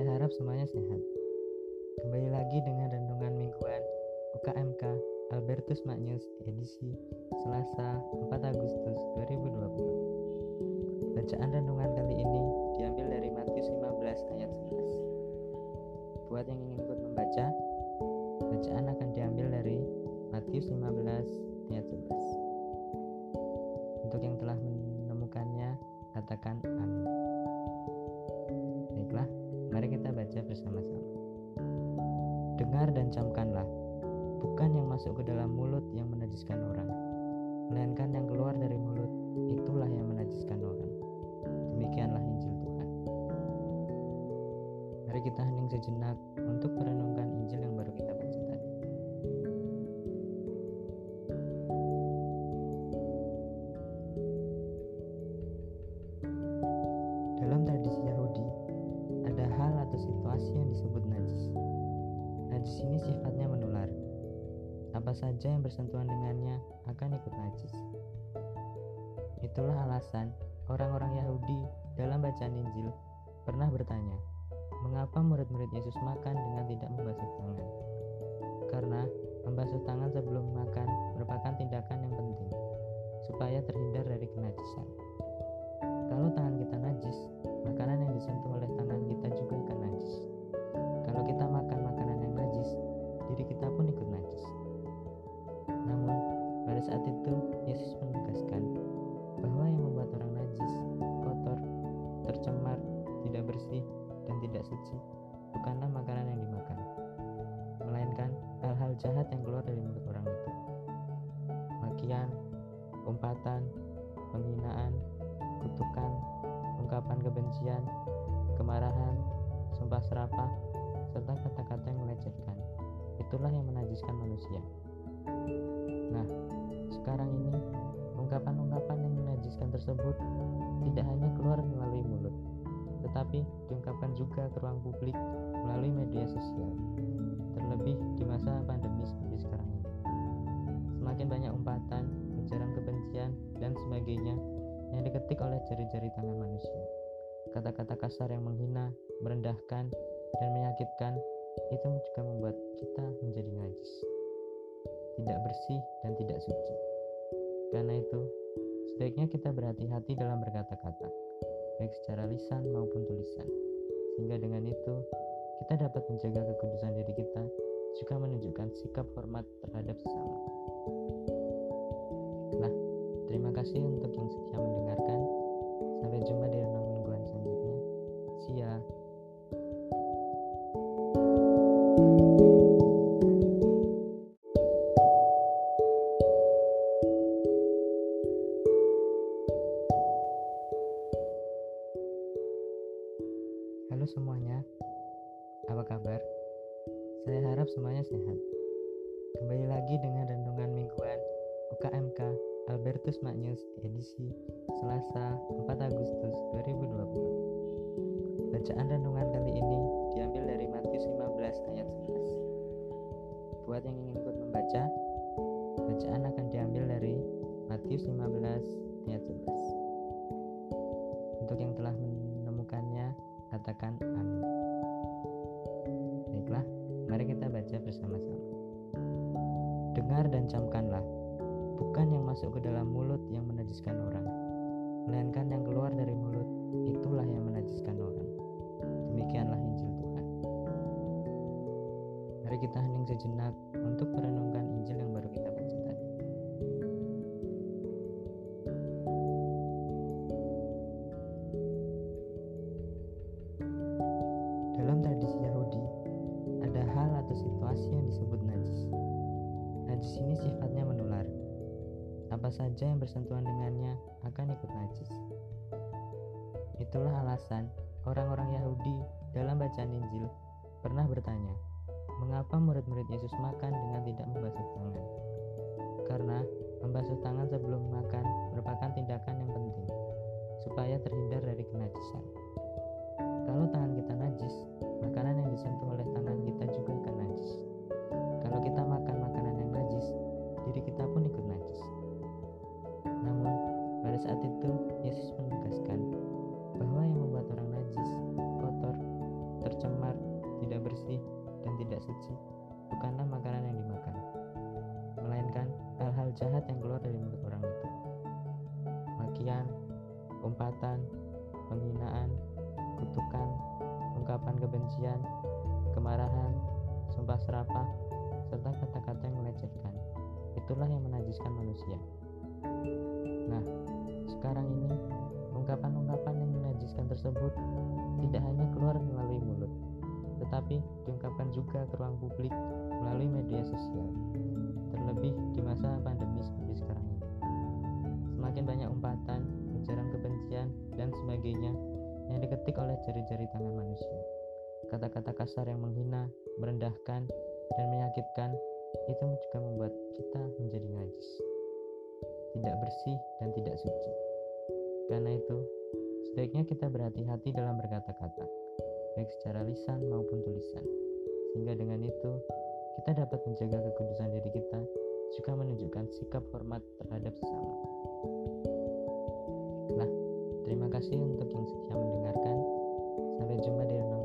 harap semuanya sehat. Kembali lagi dengan renungan mingguan UKMK Albertus Magnus edisi Selasa 4 Agustus 2020. Bacaan renungan kali ini diambil dari Matius 15 ayat 11. Buat yang ingin ikut membaca, bacaan akan diambil dari Matius 15 ayat 11. Untuk yang telah menemukannya, katakan amin. Baiklah, baca bersama-sama. Dengar dan camkanlah, bukan yang masuk ke dalam mulut yang menajiskan orang, melainkan yang keluar dari mulut, itulah yang menajiskan orang. Demikianlah Injil Tuhan. Mari kita hening sejenak untuk merenungkan Najis ini sifatnya menular. Apa saja yang bersentuhan dengannya akan ikut najis. Itulah alasan orang-orang Yahudi dalam bacaan Injil pernah bertanya, mengapa murid-murid Yesus makan dengan tidak membasuh tangan? Karena membasuh tangan sebelum makan merupakan tindakan yang penting supaya terhindar dari kenajisan. Jahat yang keluar dari mulut orang itu. Makian, umpatan, penghinaan, kutukan, ungkapan kebencian, kemarahan, sumpah serapah, serta kata-kata yang melecehkan. Itulah yang menajiskan manusia. Nah, sekarang ini ungkapan-ungkapan yang menajiskan tersebut tidak hanya keluar melalui mulut, tetapi diungkapkan juga ke ruang publik melalui media sosial. Terlebih di masa pandemi seperti sekarang ini. Semakin banyak umpatan, ujaran kebencian, dan sebagainya yang diketik oleh jari-jari tangan manusia. Kata-kata kasar yang menghina, merendahkan, dan menyakitkan itu juga membuat kita menjadi najis, tidak bersih dan tidak suci. Karena itu, sebaiknya kita berhati-hati dalam berkata-kata, baik secara lisan maupun tulisan, sehingga dengan itu kita dapat menjaga kekudusan diri kita, juga menunjukkan sikap hormat terhadap sesama. Nah, terima kasih untuk yang setia mendengarkan. Sampai jumpa di renang Saya harap semuanya sehat. Kembali lagi dengan renungan mingguan UKMK Albertus Magnus edisi Selasa 4 Agustus 2020. Bacaan renungan kali ini diambil dari Matius 15 ayat 11. Buat yang ingin ikut membaca, bacaan akan diambil dari Matius 15 ayat 11. Untuk yang telah menemukannya, katakan amin. Baiklah, baca bersama-sama. Dengar dan camkanlah, bukan yang masuk ke dalam mulut yang menajiskan orang, melainkan yang keluar dari mulut, itulah yang menajiskan orang. Demikianlah Injil Tuhan. Mari kita hening sejenak untuk merenungkan Injil yang baru kita Ini sifatnya menular. Apa saja yang bersentuhan dengannya akan ikut najis. Itulah alasan orang-orang Yahudi dalam bacaan Injil pernah bertanya, mengapa murid-murid Yesus makan dengan tidak membasuh tangan? Karena membasuh tangan sebelum makan merupakan tindakan yang penting supaya terhindar dari kenajisan. Umpatan, penghinaan, kutukan, ungkapan kebencian, kemarahan, sumpah serapah, serta kata-kata yang melecehkan. Itulah yang menajiskan manusia. Nah, sekarang ini ungkapan-ungkapan yang menajiskan tersebut tidak hanya keluar melalui mulut, tetapi diungkapkan juga ke ruang publik melalui media sosial. Terlebih di masa pandemi seperti sekarang ini. Semakin banyak umpatan, ujaran kebencian, dan sebagainya yang diketik oleh jari-jari tangan manusia. Kata-kata kasar yang menghina, merendahkan, dan menyakitkan itu juga membuat kita menjadi najis tidak bersih dan tidak suci karena itu sebaiknya kita berhati-hati dalam berkata-kata baik secara lisan maupun tulisan sehingga dengan itu kita dapat menjaga kekudusan diri kita juga menunjukkan sikap hormat terhadap sesama baiklah terima kasih untuk yang setia mendengarkan. Sampai jumpa di renungan